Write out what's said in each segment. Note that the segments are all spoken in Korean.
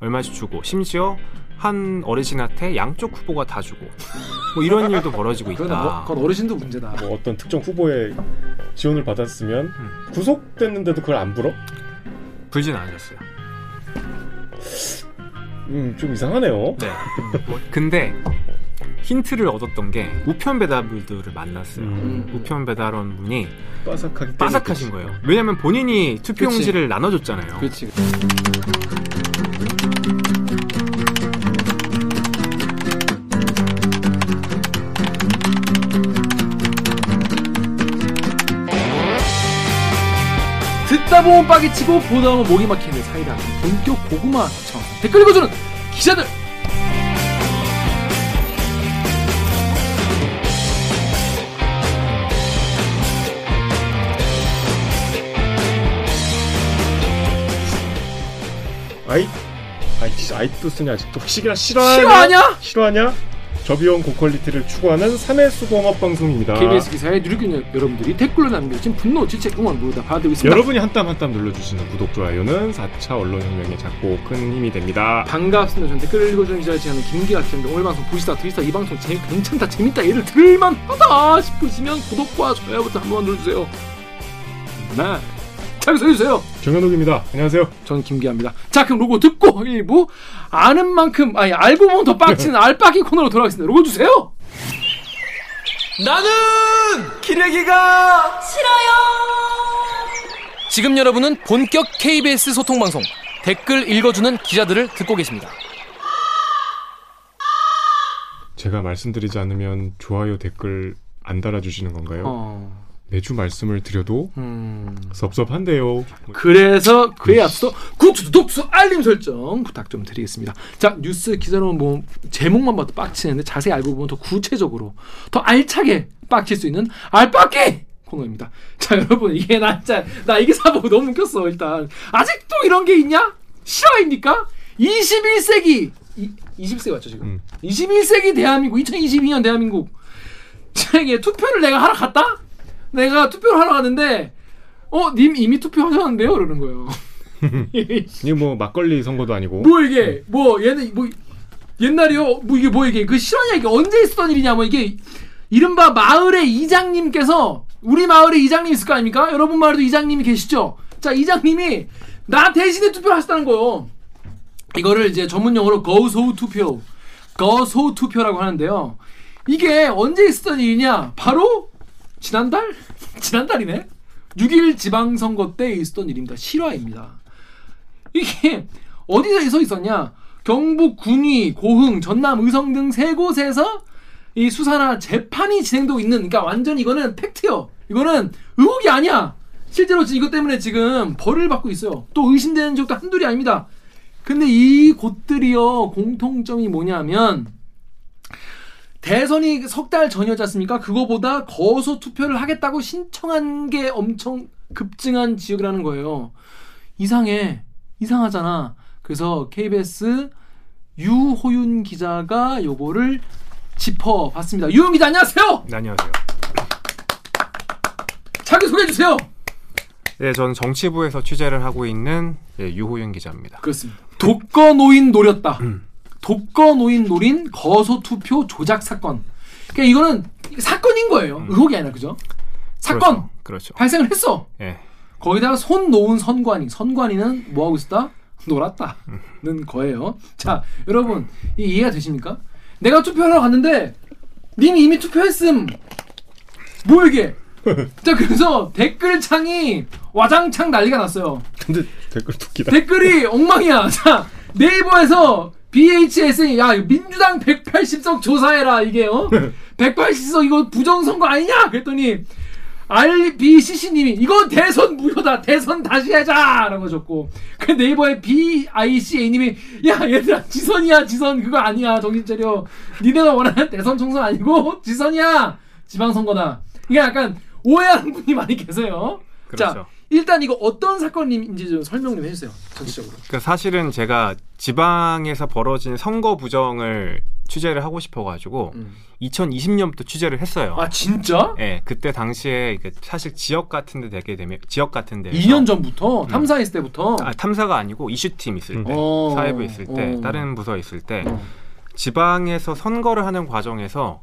얼마씩 주고 심지어 한 어르신한테 양쪽 후보가 다 주고 뭐 이런 일도 벌어지고 있다. 뭐, 그건 어르신도 문제다. 뭐 어떤 특정 후보의 지원을 받았으면 음. 구속됐는데도 그걸 안 불어? 불진 않으셨어요. 음, 좀 이상하네요. 네. 뭐, 근데 힌트를 얻었던 게 우편 배달분들을 만났어요. 음, 우편 배달원 분이 빠삭하게 빠삭하신 거예요. 왜냐면 본인이 투표용지를 나눠줬잖아요. 그렇 지. 듣다 보면 빡이 치고 보다 보면 목이 막히는 사이다. 본격 고구마 청 댓글 읽어주는 기자들. 아이, 아이, 쓰냐 아직도 시기나 싫어하냐? 싫어하냐? 싫어하냐? 저비용 고퀄리티를 추구하는 3회 수 공업 방송입니다. KBS 기사에 누리꾼 여러분들이 댓글로 남겨주신 분노, 질책, 응원 모두 다 받아들고 있습니다. 여러분이 한 땀 한 땀 눌러주시는 구독, 좋아요는 4차 언론혁명의 작고 큰 힘이 됩니다. 반갑습니다. 전 댓글을 읽어주는 기자를 지하는 김기학 기자입니다. 오늘 방송 보시다 들으시다 이 방송 재, 괜찮다 재밌다 얘를 들을만하다 싶으시면 구독과 좋아요부터 한번 눌러주세요. 네. 잘 소개해주세요. 정현욱입니다. 안녕하세요. 저는 김기아입니다. 자 그럼 로고 듣고 일부 아는 만큼 아니 알고 보면 더 빡치는 알빡이 코너로 돌아가겠습니다. 로고 주세요. 나는 기레기가 싫어요. 지금 여러분은 본격 KBS 소통 방송 댓글 읽어주는 기자들을 듣고 계십니다. 제가 말씀드리지 않으면 좋아요 댓글 안 달아주시는 건가요? 어, 매주 말씀을 드려도 음. 섭섭한데요. 그래서 그에 앞서 구독, 독수 알림 설정 부탁 좀 드리겠습니다. 자 뉴스 기사로는 뭐 제목만 봐도 빡치는데 자세히 알고 보면 더 구체적으로 더 알차게 빡칠 수 있는 알빡기 코너입니다. 자 여러분 이게 나 진짜 나 이게 사보고 너무 웃겼어 일단 아직도 이런 게 있냐? 실화입니까? 21세기 이, 21세기 맞죠 지금? 음. 21세기 대한민국 2022년 대한민국 저에게 투표를 내가 하러 갔다? 내가 투표를 하러 갔는데 어, 님 이미 투표하셨는데요? 그러는 거예요. 이게 뭐 막걸리 선거도 아니고 뭐 이게 뭐 얘는 뭐 옛날이요? 뭐 이게 뭐 이게 그 실화냐 이게 언제 있었던 일이냐 뭐 이게 이른바 마을의 이장님께서 우리 마을에 이장님 있을 거 아닙니까? 여러분 마을에도 이장님이 계시죠? 자 이장님이 나 대신에 투표하셨다는 거예요. 이거를 이제 전문 용어로 거소우 투표, 거소우 투표라고 하는데요. 이게 언제 있었던 일이냐? 바로 지난달? 지난달이네? 6일 지방선거 때 있었던 일입니다. 실화입니다. 이게 어디서 있었냐? 경북 군위, 고흥, 전남, 의성 등 세 곳에서 이 수사나 재판이 진행되고 있는 그러니까 완전 이거는 팩트요. 이거는 의혹이 아니야. 실제로 이것 때문에 지금 벌을 받고 있어요. 또 의심되는 적도 한둘이 아닙니다. 근데 이 곳들이요 공통점이 뭐냐면 대선이 석 달 전이었지 않습니까? 그거보다 거소 투표를 하겠다고 신청한 게 엄청 급증한 지역이라는 거예요. 이상해. 이상하잖아. 그래서 KBS 유호윤 기자가 요거를 짚어봤습니다. 유호윤 기자 안녕하세요. 네, 안녕하세요. 자기 소개해 주세요. 네, 저는 정치부에서 취재를 하고 있는 예, 유호윤 기자입니다. 그렇습니다. 독거노인 노렸다. 음. 독거 노인 노린 거소 투표 조작 사건. 그러니까 이거는 사건인 거예요. 의혹이 아니라 그죠? 사건 음. 그렇죠. 그렇죠. 발생을 했어. 예. 거기다가 손 놓은 선관위. 선관위는 뭐 하고 있었다? 놀았다는 거예요. 자, 여러분 이 이해가 되십니까? 내가 투표하러 갔는데 님이 이미 투표했음. 뭐 이게? 자, 그래서 댓글창이 와장창 난리가 났어요. 근데 댓글 웃기다. 댓글이 엉망이야. 자, 네이버에서 BHS 야 민주당 180석 조사해라 이게 어? 180석 이거 부정선거 아니냐? 그랬더니 RBCC님이 이건 대선 무효다. 대선 다시 하자라고 하셨고 그 네이버에 BICA님이 야 얘들아 지선이야 지선 그거 아니야 정신 차려. 니네가 원하는 대선 총선 아니고 지선이야 지방선거다. 이게 약간 오해하는 분이 많이 계세요. 자 그렇죠. 일단 이거 어떤 사건인지 좀 설명 좀 해주세요. 전체적으로. 그러니까 사실은 제가 지방에서 벌어진 선거 부정을 취재를 하고 싶어가지고 음. 2020년부터 취재를 했어요. 아 진짜? 예, 그때 당시에 사실 지역 같은데 되게 되면 지역 같은데 2년 전부터 탐사했을 때부터. 아, 탐사가 아니고 이슈팀 있을 음. 때 어. 사회부 있을 때 어. 다른 부서 있을 때 어. 지방에서 선거를 하는 과정에서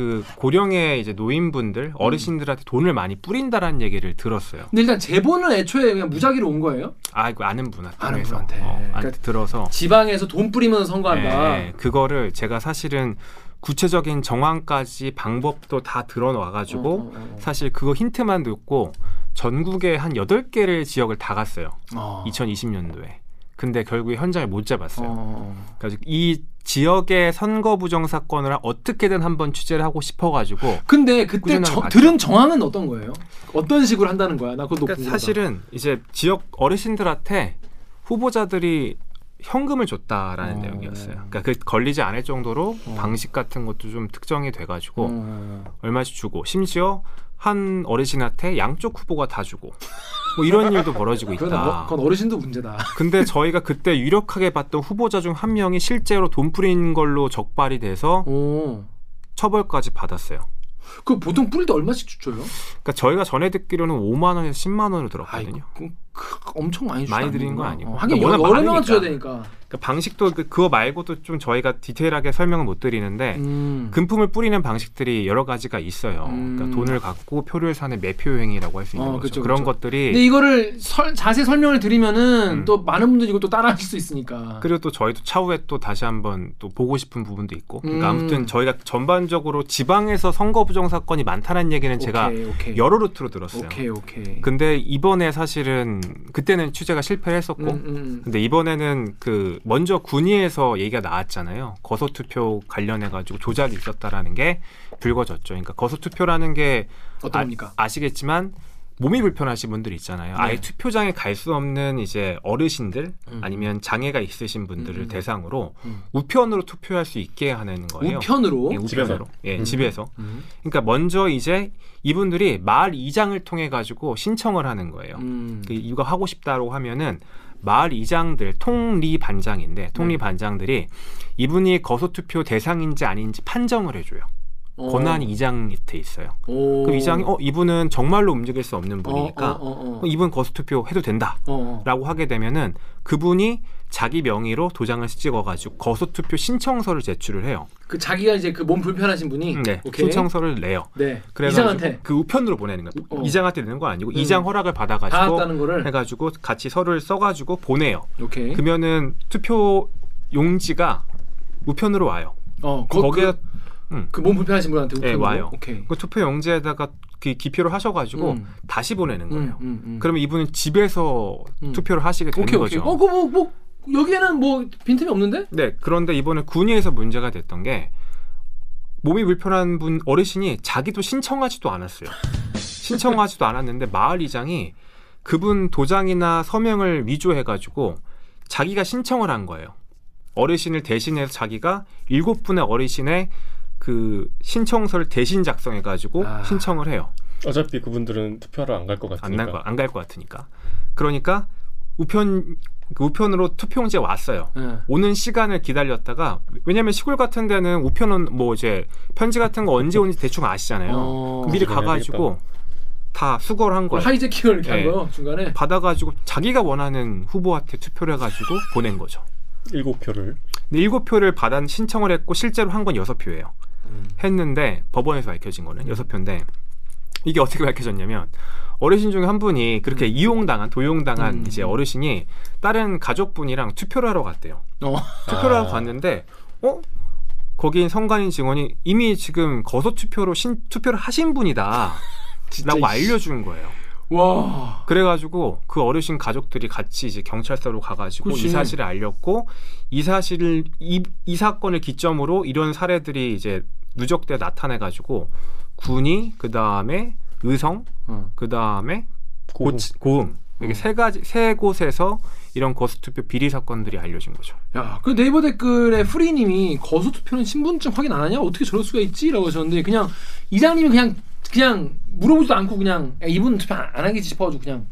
그 고령의 이제 노인분들 어르신들한테 돈을 많이 뿌린다라는 얘기를 들었어요. 근데 일단 제보는 애초에 그냥 무작위로 온 거예요. 아 이거 아는 분한테 아는 분한테. 어, 그러니까 들어서 지방에서 돈 뿌리면 선거한다. 예, 그거를 제가 사실은 구체적인 정황까지 방법도 다 들어놔가지고 어, 어, 어. 사실 그거 힌트만 듣고 전국에 한 8개를 지역을 다 갔어요. 어. 2020년도에. 근데 결국에 현장을 못 잡았어요. 어. 그래서 이 지역의 선거 부정 사건을 어떻게든 한번 취재를 하고 싶어가지고 근데 그때 저-. 들은 정황은 어떤 거예요? 어떤 식으로 한다는 거야? 나 그것도 그러니까. 사실은 이제 지역 어르신들한테 후보자들이 현금을 줬다라는 어. 내용이었어요. 그러니까 그 걸리지 않을 정도로 어. 방식 같은 것도 좀 특정이 돼가지고 어. 얼마씩 주고 심지어 한 어르신한테 양쪽 후보가 다 주고 뭐 이런 일도 벌어지고 그건, 있다. 어, 그건 어르신도 문제다. 근데 저희가 그때 유력하게 봤던 후보자 중 한 명이 실제로 돈 뿌린 걸로 적발이 돼서 오. 처벌까지 받았어요. 그 보통 뿌릴 때 얼마씩 줘요? 그러니까 저희가 전에 듣기로는 5만 원에서 10만 원으로 들었거든요. 그, 그, 엄청 많이 많이 드리는 건. 아니고. 어, 하긴 그러니까 여러, 명한테 줘야. 되니까. 그러니까 방식도 그, 그거 말고도 좀 저희가 디테일하게 설명을 못 드리는데 음. 금품을 뿌리는 방식들이 여러 가지가 있어요. 음. 그러니까 돈을 갖고 표를 사는 매표행위라고 할 수 있는 어, 거죠. 그쵸, 그런 그쵸. 것들이 근데 이거를 설, 자세히 설명을 드리면은 음. 또 많은 분들이 이것도 따라하실 수 있으니까. 그리고 또 저희도 차후에 또 다시 한번 또 보고 싶은 부분도 있고. 그러니까 음. 아무튼 저희가 전반적으로 지방에서 선거 부정 사건이 많다는 얘기는 제가 오케이, 오케이. 여러 루트로 들었어요. 오케이 오케이. 근데 이번에 사실은 그때는 취재가 실패를 했었고 음, 음, 음. 근데 이번에는 그 먼저 군위에서 얘기가 나왔잖아요. 거소 투표 관련해 가지고 조작이 있었다라는 게 불거졌죠. 그러니까 거소 투표라는 게 어떤 아, 겁니까? 아시겠지만 몸이 불편하신 분들 있잖아요. 네. 아예 투표장에 갈 수 없는 이제 어르신들 음. 아니면 장애가 있으신 분들을 음, 음. 대상으로 음. 우편으로 투표할 수 있게 하는 거예요. 우편으로. 예, 집에서. 우편으로. 예, 음. 집에서. 음. 그러니까 먼저 이제 이분들이 마을 이장을 통해 가지고 신청을 하는 거예요. 음. 그 이거 하고 싶다고 하면은 마을 이장들 통리 반장인데 네. 통리 반장들이 이분이 거소 투표 대상인지 아닌지 판정을 해줘요. 어. 권한이 이장 밑에 있어요. 오. 그 이장이 어 이분은 정말로 움직일 수 없는 분이니까 어, 어, 어, 이분 거소 투표 해도 된다라고. 하게 되면은 그분이 자기 명의로 도장을 찍어가지고 거소 투표 신청서를 제출을 해요. 그 자기가 이제 그 몸 불편하신 분이 네, 오케이. 신청서를 내요. 네. 이장한테 그 우편으로 보내는 거예요. 어. 이장한테 내는 거 아니고 음. 이장 허락을 받아가지고 해가지고 같이 서류를 써가지고 보내요. 오케이. 그러면은 투표 용지가 우편으로 와요. 어, 거, 거기에 그, 그몸 불편하신 분한테 예, 우편으로? 와요. 오케이. 그 투표 용지에다가 그 기표를 하셔가지고 음. 다시 보내는 거예요. 음, 음, 음. 그러면 이분은 집에서 음. 투표를 하시게 되는 오케이 오케이. 거죠. 어, 그 뭐 뭐 여기에는 뭐 빈틈이 없는데? 네, 그런데 이번에 군위에서 문제가 됐던 게 몸이 불편한 분 어르신이 자기도 신청하지도 않았어요. 신청하지도 않았는데 마을 이장이 그분 도장이나 서명을 위조해가지고 자기가 신청을 한 거예요. 어르신을 대신해서 자기가 일곱 분의 어르신의 그 신청서를 대신 작성해 가지고 아. 신청을 해요. 어차피 그분들은 투표하러 안 갈 것 같으니까. 안갈 것 같으니까. 그러니까 우편 그 우편으로 투표용지에 왔어요. 예. 오는 시간을 기다렸다가 왜냐면 시골 같은 데는 우편은 뭐 이제 편지 같은 거 언제 오는지 대충 아시잖아요. 어. 미리 가가지고 다 수거를 한 거예요. 하이제킹을 이렇게 네. 한 거요 중간에. 받아가지고 자기가 원하는 후보한테 투표를 해가지고 보낸 거죠. 일곱 표를. 근데 일곱 표를 받아 신청을 했고 실제로 한 건 여섯 표예요. 음. 했는데 법원에서 밝혀진 거는 여섯 표인데 이게 어떻게 밝혀졌냐면 어르신 중에 한 분이 그렇게 이용당한 도용당한 음. 이제 어르신이 다른 가족분이랑 투표를 하러 갔대요. 어. 투표를 하러 아. 갔는데 어 거긴 성관인 직원이 이미 지금 거소 투표로 신, 투표를 하신 분이다 라고 진짜 이씨. 알려준 거예요. 와. 그래가지고 그 어르신 가족들이 같이 이제 경찰서로 가가지고 그치. 이 사실을 알렸고 이 사실을 이, 이 사건을 기점으로 이런 사례들이 이제 누적돼 나타내가지고 군이 그 다음에 의성 어. 그 다음에 고흥. 고흥 이렇게 어. 세 가지 세 곳에서 이런 거수투표 비리 사건들이 알려진 거죠. 야, 그 네이버 댓글에 프리님이 거수 투표는 신분증 확인 안 하냐? 어떻게 저럴 수가 있지?라고 하셨는데 그냥 이장님이 그냥 그냥 물어보지도 않고 그냥 야, 이분 투표 안, 안 하겠지 싶어가지고 그냥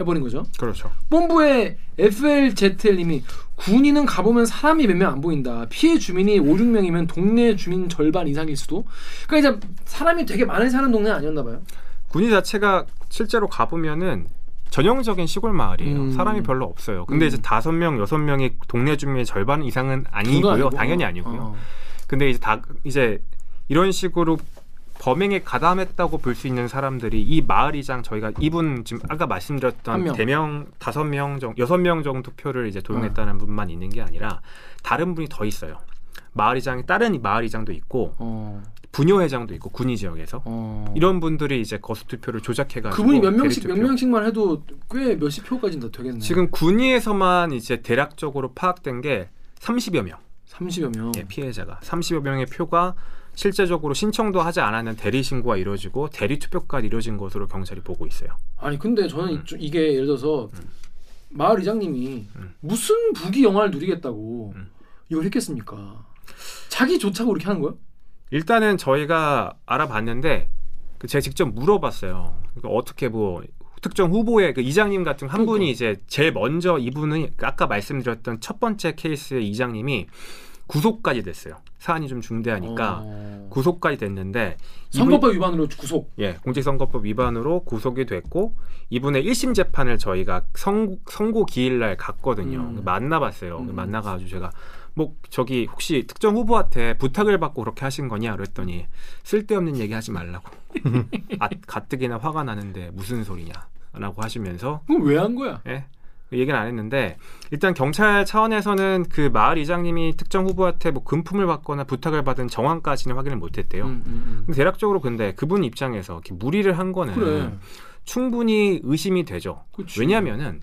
해버린 거죠. 그렇죠. 본부의 FLZL님이 군인은 가보면 사람이 몇 명 안 보인다. 피해 주민이 5, 6명이면 동네 주민 절반 이상일 수도. 그러니까 이제 사람이 되게 많이 사는 동네 아니었나 봐요. 군이 자체가 실제로 가보면은 전형적인 시골 마을이에요. 음. 사람이 별로 없어요. 근데 음. 이제 다섯 명, 여섯 명이 동네 주민의 절반 이상은 아니고요. 아니고. 당연히 아니고요. 어. 근데 이제 다 이제 이런 식으로 범행에 가담했다고 볼 수 있는 사람들이 이 마을이장 저희가 이분 지금 아까 한 말씀드렸던 명. 대명 다섯 명 정도 여섯 명 정도 표를 이제 어. 도용했다는 분만 있는 게 아니라 다른 분이 더 있어요. 마을이장이 다른 마을이장도 있고 어. 부녀회장도 있고 군위 지역에서 어. 이런 분들이 이제 거수 투표를 조작해가지고 그분이 몇 명씩 몇. 명씩만 해도 꽤 몇십 표까지는 더 되겠네. 지금 군위에서만 이제 대략적으로 파악된 게 30여 명 30여 명. 예, 피해자가 30여 명의 표가 실제적으로 신청도 하지 않았는 대리 신고가 이루어지고 대리 투표까지 이루어진 것으로 경찰이 보고 있어요. 아니 근데 저는 음. 이- 이게 예를 들어서 마을 이장님이 음. 무슨 부귀 영화를 누리겠다고 음. 이걸 했겠습니까? 자기 좋다고 그렇게 하는 거예요? 일단은 저희가 알아봤는데 그 제가 직접 물어봤어요. 그러니까 어떻게 뭐 특정 후보의 그 이장님 같은 한 그러니까. 분이 이제 제일 먼저 이분은 그 아까 말씀드렸던 첫 번째 케이스의 이장님이 구속까지 됐어요. 사안이 좀 중대하니까 어. 구속까지 됐는데 선거법 위반으로 구속. 예, 공직선거법 위반으로 구속이 됐고 이분의 1심 재판을 저희가 선, 선고 기일 날 갔거든요. 음. 만나봤어요. 음. 만나가지고 제가 뭐 저기 혹시 특정 후보한테 부탁을 받고 그렇게 하신 거냐 그랬더니 쓸데없는 얘기 하지 말라고. 아, 가뜩이나 화가 나는데 무슨 소리냐라고 하시면서 그럼 왜 한 거야? 예. 얘기는 안 했는데 일단 경찰 차원에서는 그 마을 이장님이 특정 후보한테 뭐 금품을 받거나 부탁을 받은 정황까지는 확인을 못했대요. 음, 음, 근데 대략적으로 근데 그분 입장에서 이렇게 무리를 한 음. 거는 그래. 충분히 의심이 되죠. 그치. 왜냐하면은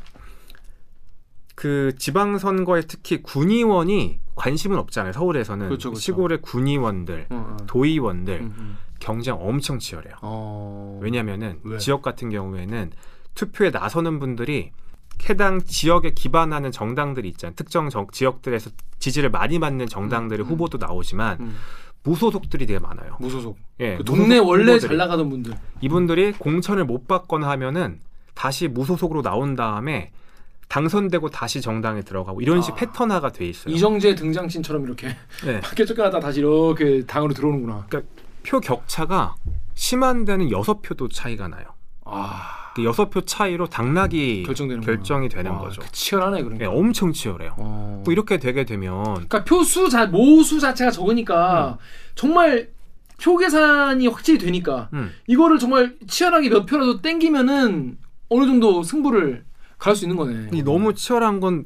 그 지방선거에 특히 군의원이 관심은 없잖아요. 서울에서는 그렇죠, 그렇죠. 시골의 군의원들, 어, 어. 도의원들 음, 음. 경쟁 엄청 치열해요. 어. 왜냐하면은 왜? 지역 같은 경우에는 투표에 나서는 분들이 해당 지역에 기반하는 정당들이 있잖아요. 특정 정- 지역들에서 지지를 많이 받는 정당들의 음, 음. 후보도 나오지만 음. 무소속들이 되게 많아요. 무소속. 예, 그 무소속 동네 원래 후보들이. 잘 나가던 분들. 이분들이 공천을 못 받거나 하면은 다시 무소속으로 나온 다음에 당선되고 다시 정당에 들어가고 이런 식 아. 패턴화가 돼 있어요. 이정재 등장신처럼 이렇게 네. 밖에 쫓겨나다 다시 이렇게 당으로 들어오는구나. 표 격차가 심한 데는 여섯 표도 차이가 나요. 아. 그 여섯 표 차이로 당락이 결정되는 결정이 되는 아, 거죠. 그 치열하네 그러니까. 예, 엄청 치열해요. 어. 뭐 이렇게 되게 되면 그러니까 표수 자 모수 자체가 적으니까 정말 표 계산이 확실히 되니까 음, 이거를 정말 치열하게 몇 표라도 땡기면은 어느 정도 승부를 갈 수 있는 거네. 이 너무 치열한 건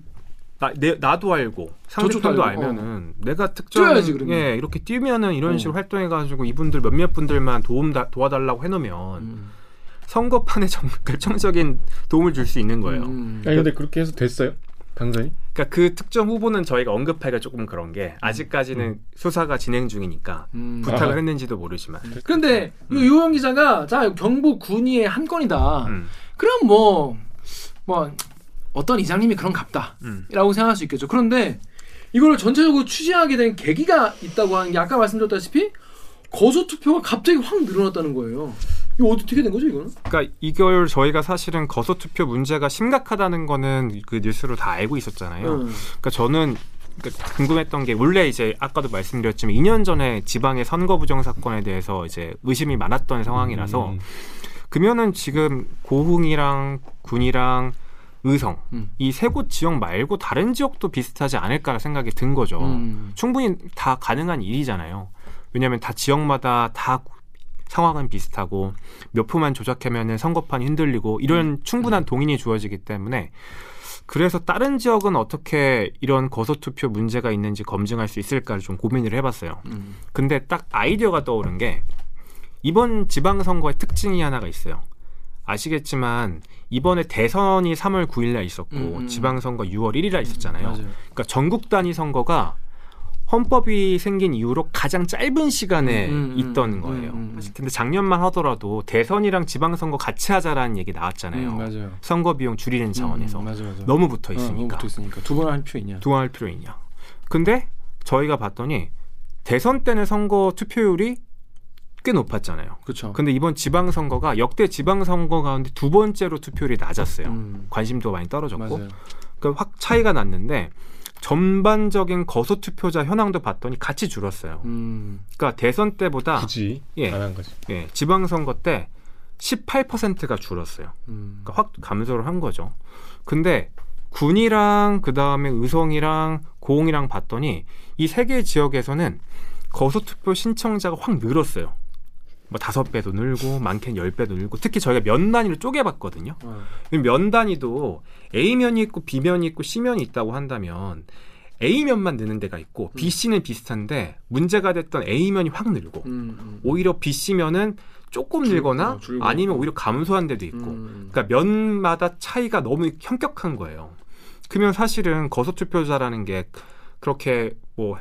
나, 내, 나도 알고 상대편도 알고, 알면은 내가 특정 뛰어야지, 그러면. 예, 이렇게 뛰면은 이런 어. 식으로 활동해가지고 이분들 몇몇 분들만 도움 다, 도와달라고 해놓으면 음. 선거판에 정, 결정적인 도움을 줄 수 있는 거예요. 음. 아니 근데 그렇게 해서 됐어요? 당선이? 그러니까 그 특정 후보는 저희가 언급하기가 조금 그런 게 아직까지는 수사가 진행 중이니까 음. 부탁을 아. 했는지도 모르지만. 근데 이 유영 기자가 자 경북 군위의 한 건이다. 음, 그럼 뭐뭐 어떤 이장님이 그런 갑다라고 음. 생각할 수 있겠죠. 그런데 이걸 전체적으로 취재하게 된 계기가 있다고 하는 게 아까 말씀드렸다시피 거소 투표가 갑자기 확 늘어났다는 거예요. 이거 어떻게 된 거죠, 이거는? 그러니까 이걸 저희가 사실은 거소 투표 문제가 심각하다는 거는 그 뉴스로 다 알고 있었잖아요. 음. 그러니까 저는 그러니까 궁금했던 게 원래 이제 아까도 말씀드렸지만 2년 전에 지방의 선거 부정 사건에 대해서 이제 의심이 많았던 상황이라서 음. 그러면은 지금 고흥이랑 군이랑 의성 음. 이세 곳 지역 말고 다른 지역도 비슷하지 않을까 생각이 든 거죠. 음. 충분히 다 가능한 일이잖아요. 왜냐하면 다 지역마다 다 상황은 비슷하고 몇 표만 조작하면은 선거판이 흔들리고 이런 충분한 동인이 주어지기 때문에 그래서 다른 지역은 어떻게 이런 거소투표 문제가 있는지 검증할 수 있을까를 좀 고민을 해봤어요. 음. 근데 딱 아이디어가 떠오른 게 이번 지방선거의 특징이 하나가 있어요. 아시겠지만 이번에 대선이 3월 9일 날 있었고 음, 음. 지방선거 6월 1일 날 있었잖아요. 맞아요. 그러니까 전국 단위 선거가 헌법이 생긴 이후로 가장 짧은 시간에 음, 음, 있던 음, 거예요. 음, 음. 근데 작년만 하더라도 대선이랑 지방선거 같이 하자라는 얘기 나왔잖아요. 음, 맞아요. 선거 비용 줄이는 차원에서 음, 맞아, 맞아. 너무 붙어 어, 너무 있으니까 붙어 있으니까 두 번 할 필요 있냐? 두할 필요 있냐. 근데 저희가 봤더니 대선 때는 선거 투표율이 꽤 높았잖아요. 그렇죠. 근데 이번 지방선거가 역대 지방선거 가운데 두 번째로 투표율이 낮았어요. 음, 관심도 많이 떨어졌고 맞아요. 그확 차이가 났는데 전반적인 거소 투표자 현황도 봤더니 같이 줄었어요. 음, 그러니까 대선 때보다 굳이 예. 안한 거지. 예, 지방선거 때 18%가 줄었어요. 음. 그러니까 확 감소를 한 거죠. 근데 군이랑 그 다음에 의성이랑 고흥이랑 봤더니 이 세 개 지역에서는 거소 투표 신청자가 확 늘었어요. 뭐 다섯 배도 늘고 많게는 열 배도 늘고 특히 저희가 면 단위로 쪼개봤거든요. 어. 면 단위도 A면이 있고 B면이 있고 C면이 있다고 한다면 A면만 느는 데가 있고 음. BC는 비슷한데 문제가 됐던 A면이 확 늘고 음, 음. 오히려 BC면은 조금 줄- 늘거나 어. 아니면 오히려 감소한 데도 있고 음. 그러니까 면마다 차이가 너무 현격한 거예요. 그러면 사실은 거소 투표자라는 게 그렇게 뭐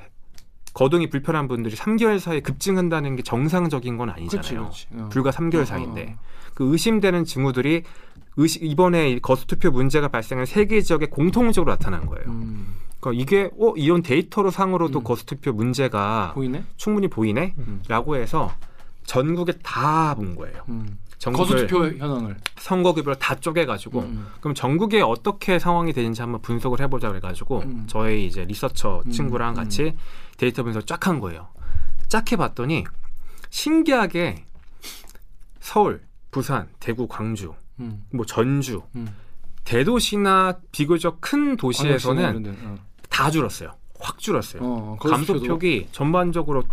거동이 불편한 분들이 3개월 사이에 급증한다는 게 정상적인 건 아니잖아요. 그렇지. 어. 불과 3개월 어, 사이인데 그 의심되는 징후들이 의시, 이번에 이 거소투표 문제가 발생한 세개 지역에 공통적으로 나타난 거예요. 음, 그러니까 이게 어 이런 데이터로 상으로도 음. 거소투표 문제가 보이네. 충분히 보이네. 음. 라고 해서 전국에 다 본 거예요. 음. 전국을 거소투표 현황을. 선거급으로 다 쪼개가지고 음, 그럼 전국에 어떻게 상황이 되는지 한번 분석을 해보자 그래가지고 음. 저희 이제 리서처 음, 친구랑 음. 같이 데이터 분석 쫙 한 거예요. 쫙 해봤더니 신기하게 서울, 부산, 대구, 광주, 음, 뭐 전주, 음. 대도시나 비교적 큰 도시에서는 어. 다 줄었어요. 확 줄었어요. 어, 거소투표도. 감소폭이 전반적으로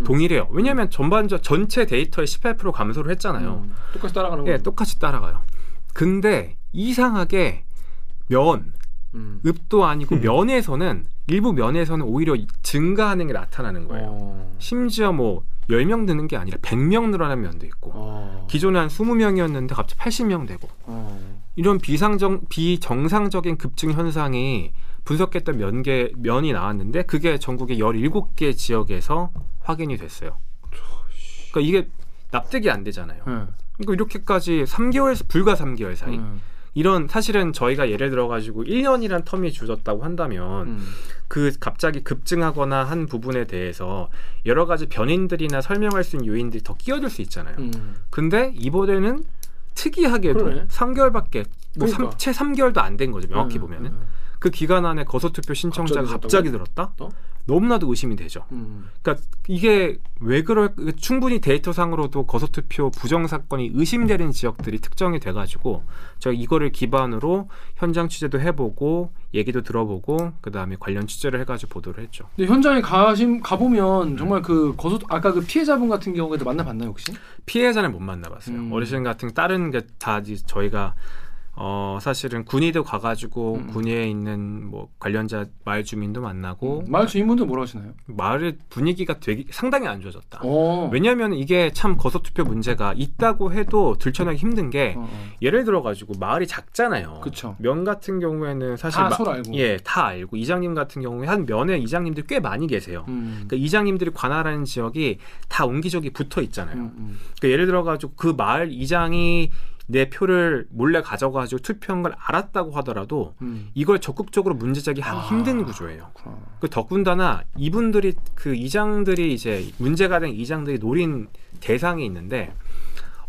음. 동일해요. 왜냐하면 전반적 전체 데이터의 18% 감소를 했잖아요. 음, 똑같이 따라가는 예, 거. 똑같이 따라가요. 근데 이상하게 면, 음. 읍도 아니고 면에서는 일부 면에서는 오히려 증가하는 게 나타나는 거예요. 어. 심지어 뭐 10명 드는 게 아니라 100명 늘어난 면도 있고 어. 기존에 한 20명이었는데 갑자기 80명 되고 어. 이런 비상정 비정상적인 급증 현상이 분석했던 면계 면이 나왔는데 그게 전국의 17개 지역에서 확인이 됐어요. 그러니까 이게 납득이 안 되잖아요. 예. 그러니까 이렇게까지 3개월 불과 3개월 사이 음. 이런 사실은 저희가 예를 들어 가지고 1년이란 텀이 주어졌다고 한다면 음. 그 갑자기 급증하거나 한 부분에 대해서 여러 가지 변인들이나 설명할 수 있는 요인들이 더 끼어들 수 있잖아요. 음. 근데 이번에는 특이하게도 그러네. 3개월밖에 뭐 그러니까. 삼- 채 3개월도 안 된 거죠. 명확히 음, 보면은 음, 그 기간 안에 거소투표 신청자가 갑자기 갑자기 들었다. 또? 너무나도 의심이 되죠. 음. 그러니까 이게 왜 그럴 충분히 데이터상으로도 거소투표 부정 사건이 의심되는 지역들이 특정이 돼가지고 저희 이거를 기반으로 현장 취재도 해보고 얘기도 들어보고 그 다음에 관련 취재를 해가지고 보도를 했죠. 근데 현장에 가심 가보면 정말 그 거소 아까 그 피해자분 같은 경우에도 만나봤나요 혹시? 피해자는 못 만나봤어요. 음. 어르신 같은 다른 게 다 저희가 어 사실은 군의도 가가지고 음. 군위에 있는 뭐 관련자 마을 주민도 만나고 음. 마을 주인분들 뭐라 하시나요? 마을의 분위기가 되게 상당히 안 좋아졌다. 어. 왜냐하면 이게 참 거소투표 문제가 있다고 해도 들춰내기 힘든 게 어, 어. 예를 들어 가지고 마을이 작잖아요. 그쵸. 면 같은 경우에는 사실 다 마- 알고. 예, 다 알고 이장님 같은 경우에 한 면에 이장님들 꽤 많이 계세요. 음. 그러니까 이장님들이 관할하는 지역이 다 옹기종기 붙어 있잖아요. 음, 음. 그러니까 예를 들어 가지고 그 마을 이장이 내 표를 몰래 가져가지고 투표한 걸 알았다고 하더라도 음. 이걸 적극적으로 문제 제기하기 아. 힘든 구조예요. 그렇구나. 그 더군다나 이분들이 그 이장들이 이제 문제가 된 이장들이 노린 대상이 있는데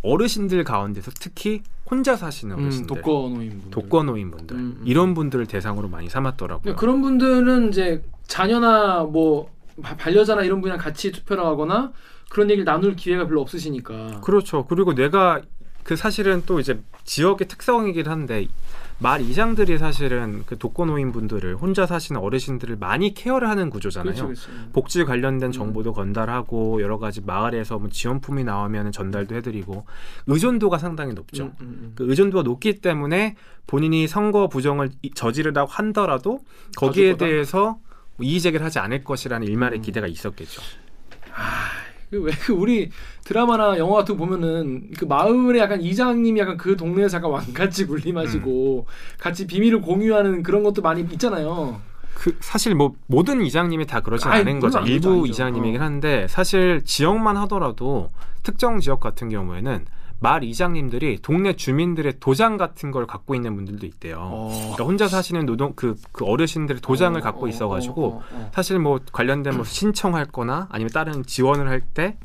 어르신들 가운데서 특히 혼자 사시는 음, 어르신들, 독거노인분. 독거노인분들 음, 음. 이런 분들을 대상으로 많이 삼았더라고요. 그런 분들은 이제 자녀나 뭐 바- 반려자나 이런 분이랑 같이 투표를 하거나 그런 얘기를 나눌 기회가 별로 없으시니까. 그렇죠. 그리고 내가 그 사실은 또 이제 지역의 특성이긴 한데 말 이장들이 사실은 그 독거노인 분들을 혼자 사시는 어르신들을 많이 케어를 하는 구조잖아요. 그렇죠, 그렇죠. 복지 관련된 음. 정보도 건달하고 여러 가지 마을에서 뭐 지원품이 나오면 전달도 해드리고 의존도가 상당히 높죠. 음, 음, 음. 그 의존도가 높기 때문에 본인이 선거 부정을 이- 저지르다고 하더라도 거기에? 대해서 뭐 이의 제기를 하지 않을 것이라는 일말의 음. 기대가 있었겠죠. 그 왜 그 우리 드라마나 영화 같은 거 보면은 그 마을에 약간 이장님이 약간 그 동네에서 약간 왕같이 군림하시고 같이 비밀을 공유하는 그런 것도 많이 있잖아요. 그 사실 뭐 모든 이장님이 다 그러진 아이, 않은 거죠. 아니죠, 일부 아니죠. 이장님이긴 어. 한데 사실 지역만 하더라도 특정 지역 같은 경우에는 마을 이장님들이 동네 주민들의 도장 같은 걸 갖고 있는 분들도 있대요. 어. 그러니까 혼자 사시는 노동 그, 그 어르신들의 도장을 어, 갖고 어, 있어가지고 어, 어, 어. 사실 뭐 관련된 뭐 신청할 거나 아니면 다른 지원을 할 때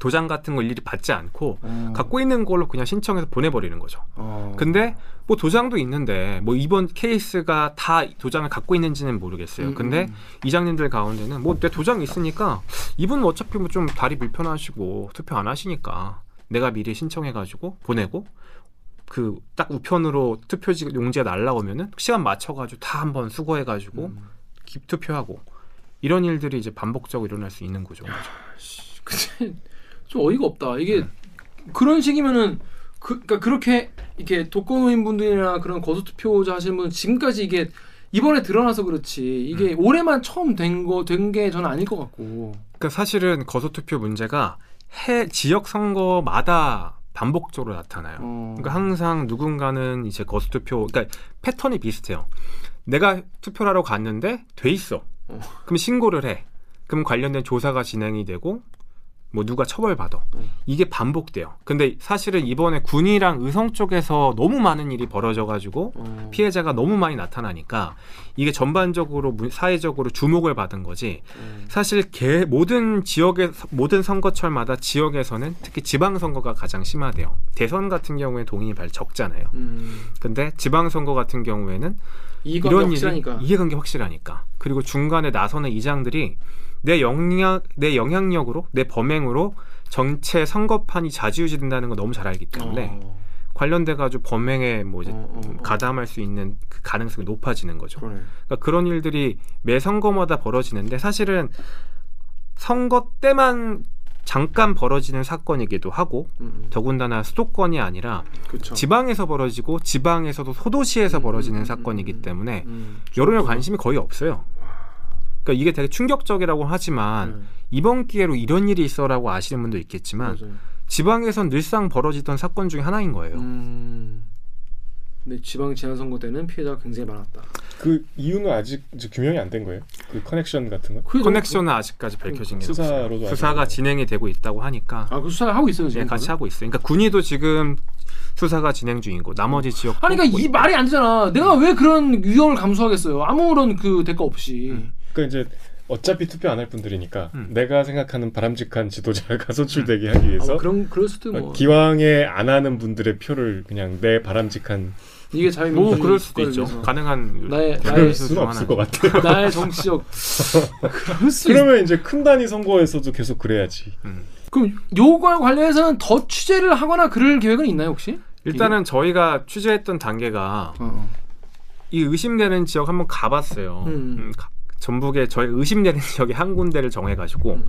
도장 같은 걸 일일이 받지 않고 어. 갖고 있는 걸로 그냥 신청해서 보내버리는 거죠. 어. 근데 뭐 도장도 있는데 뭐 이번 케이스가 다 도장을 갖고 있는지는 모르겠어요. 음, 근데 음. 이장님들 가운데는 뭐 내 도장 있으니까 이분 뭐 어차피 뭐 좀 다리 불편하시고 투표 안 하시니까 내가 미리 신청해가지고 보내고 그 딱 우편으로 투표지 용지가 날라오면은 시간 맞춰가지고 다 한번 수거해가지고 음. 기- 투표하고 이런 일들이 이제 반복적으로 일어날 수 있는 거죠. 근데 좀 어이가 없다. 이게 네. 그런 식이면은 그, 그러니까 그렇게 이렇게 독거노인 분들이나 그런 거소 투표자 하시는 분은 지금까지 이게 이번에 드러나서 그렇지 이게 음. 올해만 처음 된 거 된 게 저는 아닐 것 같고. 그러니까 사실은 거소 투표 문제가 해 지역 선거마다 반복적으로 나타나요. 어. 그러니까 항상 누군가는 이제 거수 투표, 그러니까 패턴이 비슷해요. 내가 투표를 하러 갔는데 돼 있어. 어. 그럼 신고를 해. 그럼 관련된 조사가 진행이 되고 뭐 누가 처벌받아. 어. 이게 반복돼요. 근데 사실은 이번에 군이랑 의성 쪽에서 너무 많은 일이 벌어져가지고 어. 피해자가 너무 많이 나타나니까 이게 전반적으로 문- 사회적으로 주목을 받은 거지. 어. 사실 개, 모든 지역의 모든 선거철마다 지역에서는 특히 지방 선거가 가장 심하대요. 대선 같은 경우에 동의이 발 적잖아요. 음. 근데 지방 선거 같은 경우에는 이런 확실하니까. 일이 이해관계 확실하니까 그리고 중간에 나서는 이장들이 내 영향 내 영향력으로 내 범행으로 전체 선거판이 좌지우지된다는 걸 너무 잘 알기 때문에 어. 관련돼 가지고 범행에 뭐 이제 어, 어, 어. 가담할 수 있는 그 가능성이 높아지는 거죠. 그러네. 그러니까 그런 일들이 매 선거마다 벌어지는데 사실은 선거 때만 잠깐 벌어지는 사건이기도 하고 음. 더군다나 수도권이 아니라 그렇죠. 지방에서 벌어지고 지방에서도 소도시에서 음, 벌어지는 음, 사건이기 음, 때문에 음. 여론의 관심이 거의 없어요. 그러니까 이게 되게 충격적이라고 하지만 네. 이번 기회로 이런 일이 있어라고 아시는 분도 있겠지만 맞아요. 지방에선 늘상 벌어지던 사건 중에 하나인 거예요. 음. 근데 지방 지난 선거 때는 피해자가 굉장히 많았다. 그 이유는 아직 이제 규명이 안 된 거예요? 그 커넥션 같은 거? 커넥션은 아직까지 밝혀진 게 없어요. 수사로도 수사가 안 진행이 되고 있다고 하니까 아, 그 수사 하고 있어요 지금. 예, 같이? 하고 있어요. 그러니까 군위도 지금 수사가 진행 중이고 나머지 지역 아니 그러니까 이 말이 안 되잖아. 내가 왜 그런 위험을 감수하겠어요? 아무런 그 대가 없이. 음. 그러니까 이제 어차피 투표 안 할 분들이니까 음. 내가 생각하는 바람직한 지도자가 선출되게 하기 아, 위해서 뭐 그런 그럴 수도 뭐 기왕에 안 하는 분들의 표를 그냥 내 바람직한 이게 자유 뭐 그럴 수도 있죠. 가능한 나의 그럴 나의 수는 중 없을. 것 같아요. 나의 정치적 그럴 수 있... 그러면 이제 큰 단위 선거에서도 계속 그래야지. 음. 그럼 요거와 관련해서는 더 취재를 하거나 그럴 계획은 있나요 혹시? 일단은 저희가 취재했던 단계가 어. 이 의심되는 지역 한번 가봤어요. 음. 음, 가- 전북에 저희 의심되는 지역에 한 군데를 정해가지고 음,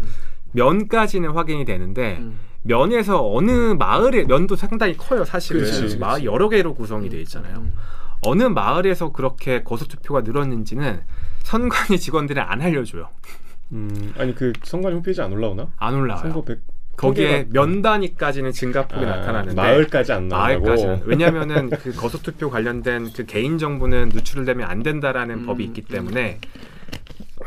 면까지는 확인이 되는데 음. 면에서 어느 마을에 면도 상당히 커요 사실은 그렇지. 마을 여러 개로 구성이 되어 있잖아요. 음. 어느 마을에서 그렇게 거소 투표가 늘었는지는 선관위 직원들이 안 알려줘요. 음, 아니 그 선관 홈페이지 안 올라오나? 안 올라와요. 선거 100 거기에 면 단위까지는 증가폭이 아, 나타나는데 마을까지 안 나오고 왜냐하면은 그 거소 투표 관련된 그 개인 정보는 누출되면 안 된다라는 음, 법이 있기 때문에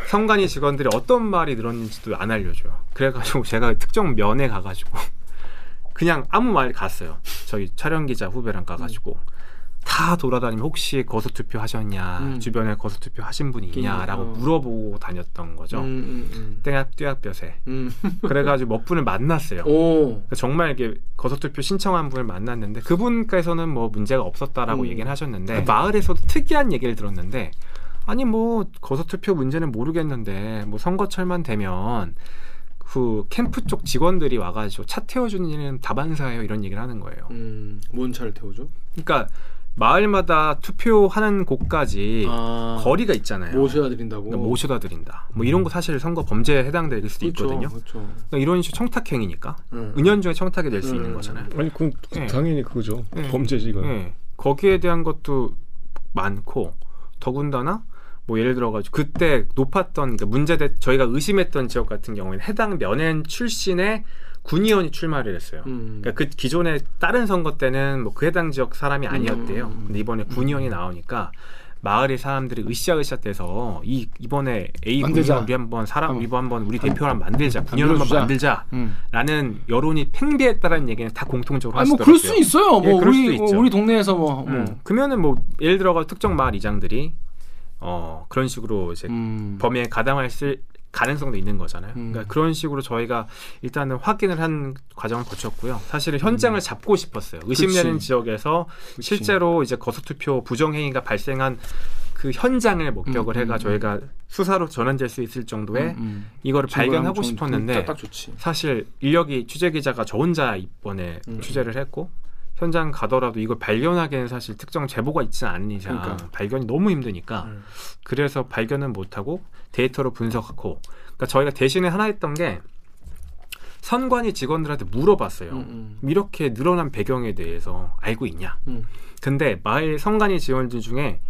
선관위 직원들이 어떤 말이 늘었는지도 안 알려줘요. 그래가지고 제가 특정 면에 가가지고 그냥 아무 말 갔어요. 저희 촬영 기자 후배랑 가가지고 다 돌아다니면 혹시 거소 투표 하셨냐 음. 주변에 거소 투표 하신 분이 있냐라고 어. 물어보고 다녔던 거죠. 음, 음, 떼약 떼약볕에 음. 그래가지고 몇 분을 만났어요. 오. 그러니까 정말 이게 거소 투표 신청한 분을 만났는데 그분께서는 뭐 문제가 없었다라고 음. 얘기를 하셨는데 마을에서도 특이한 얘기를 들었는데 아니 뭐 거소투표 문제는 모르겠는데 뭐 선거철만 되면 그 캠프 쪽 직원들이 와가지고 차 태워주는 일은 다반사예요 이런 얘기를 하는 거예요. 음. 뭔 차를 태우죠? 그러니까 마을마다 투표하는 곳까지 아. 거리가 있잖아요. 모셔다 드린다고. 그러니까 모셔다 드린다. 뭐 이런 거 사실 선거 범죄에 해당될 수도 그렇죠, 있거든요. 그렇죠. 그러니까 이런 식으로 청탁행위니까 음. 은연중에 청탁이 될수 음. 있는 거잖아요. 아니 그건 네. 당연히 그거죠. 네. 범죄지 이건. 네. 거기에 대한 것도 많고 더군다나 뭐 예를 들어가지고 그때 높았던 그 문제돼 저희가 의심했던 지역 같은 경우에는 해당 면엔 출신의 군의원이 출마를 했어요. 음. 그러니까 그 기존에 다른 선거 때는 뭐 그 해당 지역 사람이 아니었대요. 음. 근데 이번에 군의원이 나오니까 마을의 사람들이 으쌰으쌰 돼서 이 이번에 A. 군의원 우리 한번 사람 어. 우리 한번 우리 대표를 한번 만들자 군의원 한번. 만들자라는 음. 여론이 팽배했다는 얘기는 다 공통적으로 뭐 하시더라고요. 그럴 수 있어요. 예, 뭐 우리. 뭐 우리 동네에서 뭐. 음, 뭐. 그러면은 뭐 예를 들어가 특정 마을 이장들이 어 그런 식으로 이제 음. 범위에 가담할 수 가능성도 있는 거잖아요. 음. 그러니까 그런 식으로 저희가 일단은 확인을 한 과정을 거쳤고요. 사실은 현장을 잡고 싶었어요. 의심되는 음. 그치. 지역에서 그치. 실제로 이제 거소투표 부정행위가 발생한 그 현장을 목격을 음, 해가 음, 저희가 수사로 전환될 수 있을 정도의 음, 음. 이거를 발견하고 좀- 싶었는데. 사실 인력이 취재 기자가 저 혼자 이번에 음. 취재를 했고 현장 가더라도 이걸 발견하기에는 사실 특정 제보가 있지 않은 이상 그러니까. 발견이 너무 힘드니까 음. 그래서 발견은 못하고 데이터로 분석하고 그러니까 저희가 대신에 하나 했던 게 선관위 직원들한테 물어봤어요. 음, 이렇게 늘어난 배경에 대해서 알고 있냐? 음. 근데 마을 선관위 직원들 중에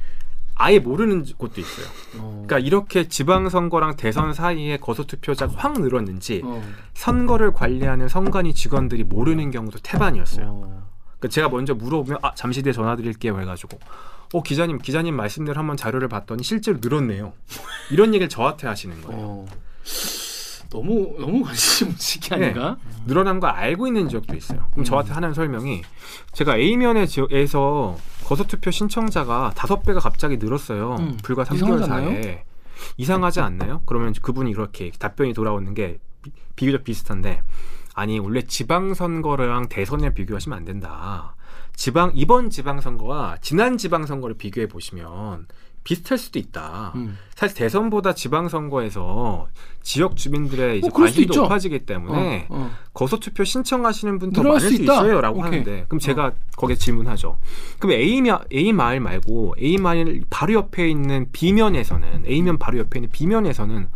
아예 모르는 곳도 있어요. 어. 그러니까 이렇게 지방선거랑 대선 사이에 거소투표자가 확 늘었는지 어. 선거를 관리하는 선관위 직원들이 모르는 경우도 태반이었어요. 어. 그러니까 제가 먼저 물어보면 아 잠시 뒤에 전화드릴게요 해가지고 어 기자님 기자님 말씀대로 한번 자료를 봤더니 실제로 늘었네요. 이런 얘기를 저한테 하시는 거예요. 어. 너무 너무 관심 무지개 아닌가? 늘어난 거 알고 있는 지역도 있어요. 그럼 음. 저한테 하는 설명이 제가 A면의 지역에서 거소투표 신청자가 다섯 배가 갑자기 늘었어요. 음. 불과 3개월 이상하지 사이에. 이상하지 않나요? 그러면 그분이 이렇게 답변이 돌아오는 게 비- 비교적 비슷한데 아니 원래 지방선거랑 대선을 비교하시면 안 된다. 지방 이번 지방선거와 지난 지방선거를 비교해 보시면 비슷할 수도 있다. 음. 사실 대선보다 지방선거에서 지역 주민들의 이제 어, 수도 관심도 있죠. 높아지기 때문에 어, 어. 거소투표 신청하시는 분 더 많을 수 수. 있어요라고. 하는데 그럼 제가 거기에 질문하죠. 그럼 A, 마, A 마을 말고 A 마을 바로 옆에 있는 B면에서는 A면 바로 옆에 있는 B면에서는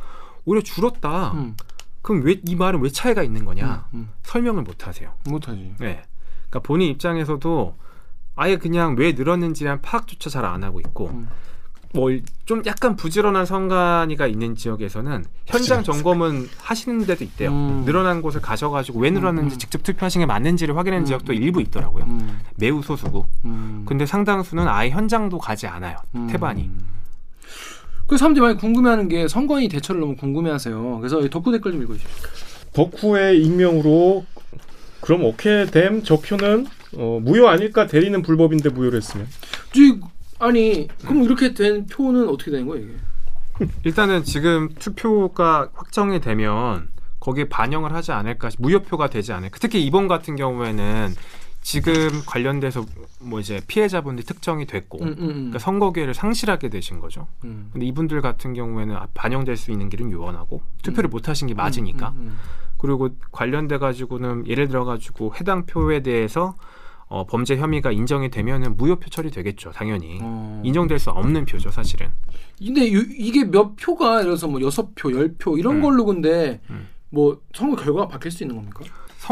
오히려 줄었다. 음. 그럼 왜 이 말은 왜 차이가 있는 거냐? 음. 설명을 못 하세요. 못 하지. 네. 그러니까 본인 입장에서도 아예 그냥 왜 늘었는지에 대한 파악조차 잘 안 하고 있고 음. 뭐좀 약간 부지런한 선관위가 있는 지역에서는 현장 점검은 하시는 데도 있대요. 음. 늘어난 곳을 가셔가지고 왜 늘었는지 음. 직접 투표하신 게 맞는지를 확인하는 음. 지역도 일부 있더라고요. 음. 매우 소수고. 음. 근데 상당수는 아예 현장도 가지 않아요. 음. 태반이. 그 사람들이 많이 궁금해하는 게 선관위 대처를 너무 궁금해하세요. 그래서 이 덕후 댓글 좀 읽어주십시오. 덕후의 익명으로 그럼 오케이 됨 저 표는 어, 무효 아닐까 대리는 불법인데 무효를 했으면 이- 아니 그럼 이렇게 된 표는 어떻게 되는 거예요 이게? 일단은 지금 투표가 확정이 되면 거기에 반영을 하지 않을까 싶- 무효표가 되지 않을까 특히 이번 같은 경우에는 지금 관련돼서 뭐 이제 피해자분들이 특정이 됐고 음, 음, 음. 그러니까 선거 기회를 상실하게 되신 거죠. 음. 근데 이분들 같은 경우에는 아, 반영될 수 있는 길은 유언하고 투표를 못 하신 게 맞으니까 음, 음, 그리고 관련돼 가지고는 예를 들어 가지고 해당 표에 대해서 어, 범죄 혐의가 인정이 되면은 무효표 처리되겠죠 당연히 음. 어. 인정될 수 없는 표죠 사실은 근데 요- 이게 몇 표가 예를 들어서 뭐 여섯 표, 열 표 이런 음. 걸로 근데 음. 뭐 선거 결과가 바뀔 수 있는 겁니까?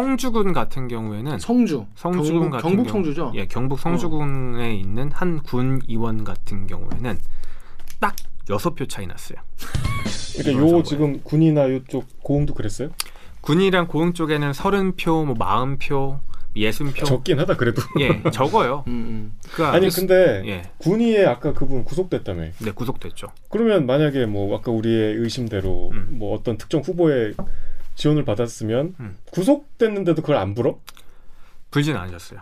성주군 같은 경우에는 성주, 성주군 경북, 같은 경북 경우- 성주죠. 예 경북 성주군에 있는 한 군 의원 같은 경우에는 딱 여섯 표 차이 났어요. 그러니까 요. 지금 군이나 요쪽 고흥도 그랬어요? 군이랑 고흥 쪽에는 서른 표, 뭐 마흔 표, 예순 표, 적긴 하다 그래도 예 적어요. 음, 음. 그러니까 아니 근데 예, 군의에 아까 그분 구속됐다며 네 구속됐죠. 그러면 만약에 뭐 아까 우리의 의심대로 음. 뭐 어떤 특정 후보의 지원을 받았으면 음. 구속됐는데도 그걸 안 불어? 불진 않으셨어요.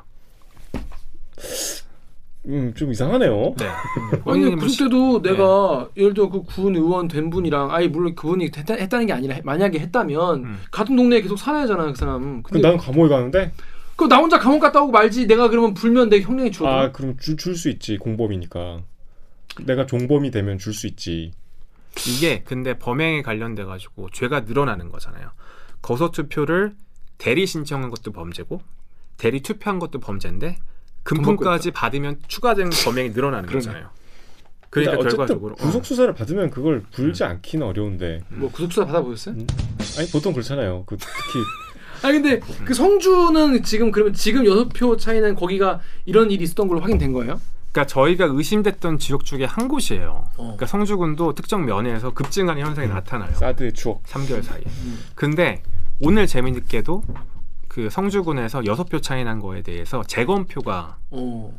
음, 좀 이상하네요. 네. 아니 그때도 내가 예를 들어 그 군 의원 된 분이랑 아니 물론 그분이 했다, 했다 는 게 아니라 만약에 했다면 음. 같은 동네에 계속 살아야잖아 그 사람. 그 근데 나는 감옥에 가는데 그나 혼자 감옥 갔다 오고 말지 내가 그러면 불면 내 형량이 줄어들어. 아 그럼 줄 수 있지 공범이니까 내가 종범이 되면 줄 수 있지. 이게 근데 범행에 관련돼 가지고 죄가 늘어나는 거잖아요. 거소 투표를 대리 신청한 것도 범죄고 대리 투표한 것도 범죄인데 금품까지 받으면 추가된 범행이 늘어나는. 거잖아요. 그러니까 결과적으로 어. 구속 수사를 받으면 그걸 불지 않기는 어려운데 뭐 구속 수사 받아보셨어요? 음. 아니 보통 그렇잖아요. 그 특히 아니 근데 음. 그 성주는 지금 그러면 지금 여섯 표 차이는 거기가 이런 일이 있었던 걸로 확인된 거예요? 그러니까 저희가 의심됐던 지역 중에 한 곳이에요. 어. 그러니까 성주군도 특정 면에서 급증하는 현상이 나타나요. 사드의 추억. 3개월 사이에. 음. 근데 오늘 재미있게도 그 성주군에서 여섯 표 차이 난 거에 대해서 재검표가 어.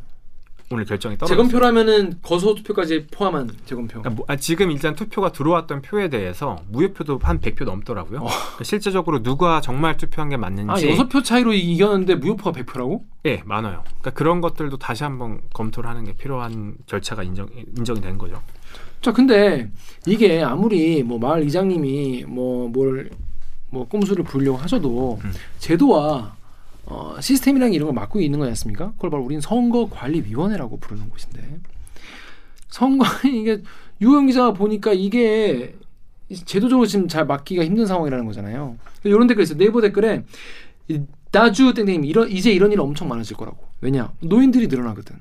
오늘 결정이 떨어졌어요. 재검표라면은 거소 투표까지 포함한 재검표. 그러니까 뭐- 아, 지금 일단 투표가 들어왔던 표에 대해서 무효표도 한 100표 넘더라고요. 그러니까 실제적으로 누가 정말 투표한 게 맞는지 아 여섯 표 차이로 이- 이겼는데 무효표가 100표라고? 예, 많아요. 그러니까 그런 것들도 다시 한번 검토를 하는 게 필요한 절차가 인정 인정이 된 거죠. 자, 근데 이게 아무리 뭐 마을 이장님이 뭐 뭘뭐 꼼수를 부리려고 하셔도 음. 제도와 어, 시스템이랑 이런 걸 맡고 있는 거지 않습니까? 그걸 바로 우리는 선거관리위원회라고 부르는 곳인데 선거 이게 유영 기자가 보니까 이게 제도적으로 지금 잘 맡기가 힘든 상황이라는 거잖아요. 이런 댓글 있어요. 네이버 댓글에 이 나주 땡땡님 이런 이제 이런 일 엄청 많아질 거라고. 왜냐 노인들이 늘어나거든.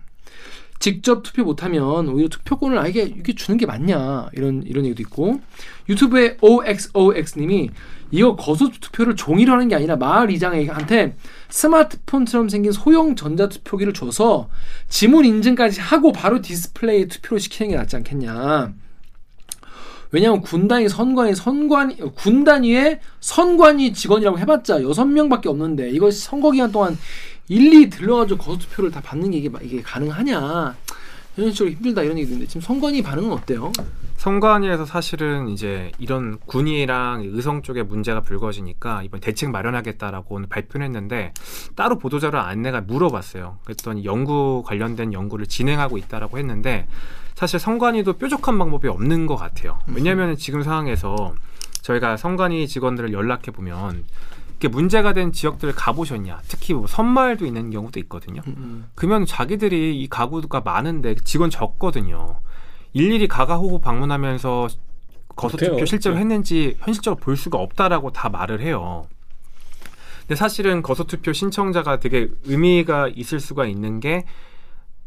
직접 투표 못하면 오히려 투표권을 아예 이게 주는 게 맞냐 이런 이런 얘기도 있고 유튜브에 OXOX님이 이거 거소 투표를 종이로 하는 게 아니라 마을 이장한테 스마트폰처럼 생긴 소형 전자 투표기를 줘서 지문 인증까지 하고 바로 디스플레이 투표로 시키는 게 낫지 않겠냐. 왜냐하면 군단위 선관위 선관 군 단위의 선관위 직원이라고 해봤자 여섯 명밖에 없는데 이거 선거 기간 동안 일일이 들러가지고 거소 투표를 다 받는 게 이게, 마- 이게 가능하냐 현실적으로 힘들다 이런 얘기도 있는데 지금 선관위 반응은 어때요? 선관위에서 사실은 이제 이런 군의랑 의성 쪽에 문제가 불거지니까 이번 대책 마련하겠다라고 오늘 발표를 했는데 따로 보도자료 안내가 물어봤어요. 그랬더니 연구 관련된 연구를 진행하고 있다라고 했는데 사실 선관위도 뾰족한 방법이 없는 것 같아요. 왜냐하면 지금 상황에서 저희가 선관위 직원들을 연락해 보면 문제가 된 지역들을 가보셨냐? 특히 뭐 선마을도 있는 경우도 있거든요. 그러면 자기들이 이 가구가 많은데 직원 적거든요. 일일이 가가호고 방문하면서 거소투표 실제로 진짜. 했는지 현실적으로 볼 수가 없다라고 다 말을 해요. 근데 사실은 거소투표 신청자가 되게 의미가 있을 수가 있는 게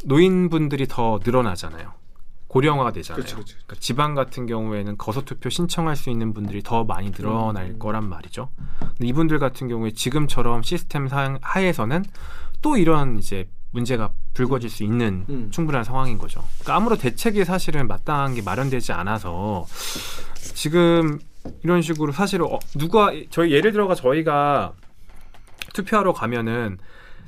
노인분들이 더 늘어나잖아요. 고령화가 되잖아요. 그쵸, 그쵸. 그러니까 지방 같은 경우에는 거소 투표 신청할 수 있는 분들이 더 많이 늘어날 음. 거란 말이죠. 근데 이분들 같은 경우에 지금처럼 시스템 상 하에서는 또 이런 이제 문제가 불거질 수 있는 음. 충분한 상황인 거죠. 그러니까 아무런 대책이 사실은 마땅한 게 마련되지 않아서 지금 이런 식으로 사실 어, 누가 저희 예를 들어가 저희가 투표하러 가면은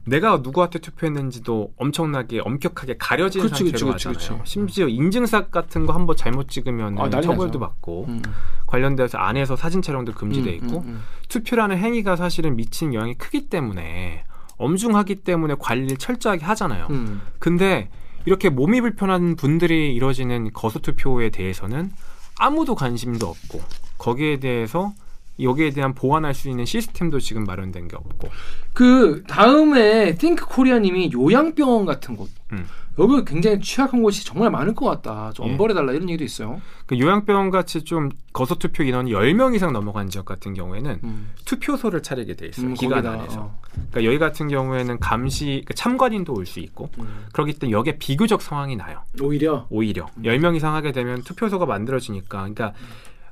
내가 누구한테 투표했는지도 엄청나게 엄격하게 가려진 그치, 상태로 그치, 하잖아요. 그치. 심지어 인증샷 같은 거 한번 잘못 찍으면 아, 처벌도. 받고 음. 관련돼서 안에서 사진 촬영도 금지돼 음, 있고 음, 음. 투표라는 행위가 사실은 미친 영향이 크기 때문에 엄중하기 때문에 관리를 철저하게 하잖아요. 음. 근데 이렇게 몸이 불편한 분들이 이뤄지는 거소투표에 대해서는 아무도 관심도 없고 거기에 대해서 여기에 대한 보완할 수 있는 시스템도 지금 마련된 게 없고 그 다음에 띵크 코리아님이 요양병원 같은 곳 음. 여기 굉장히 취약한 곳이 정말 많을 것 같다. 좀 예. 엄벌해달라 이런 얘기도 있어요. 그 요양병원 같이 좀 거소투표 인원이 10명 이상 넘어간 지역 같은 경우에는 음. 투표소를 차리게 돼 있어요. 음, 기간 거기다, 안에서. 어. 그러니까 여기 같은 경우에는 감시 그러니까 참관인도 올 수 있고 음. 그렇기 때문에 여기에 비교적 상황이 나아요. 오히려 오히려 음. 10명 이상 하게 되면 투표소가 만들어지니까 그러니까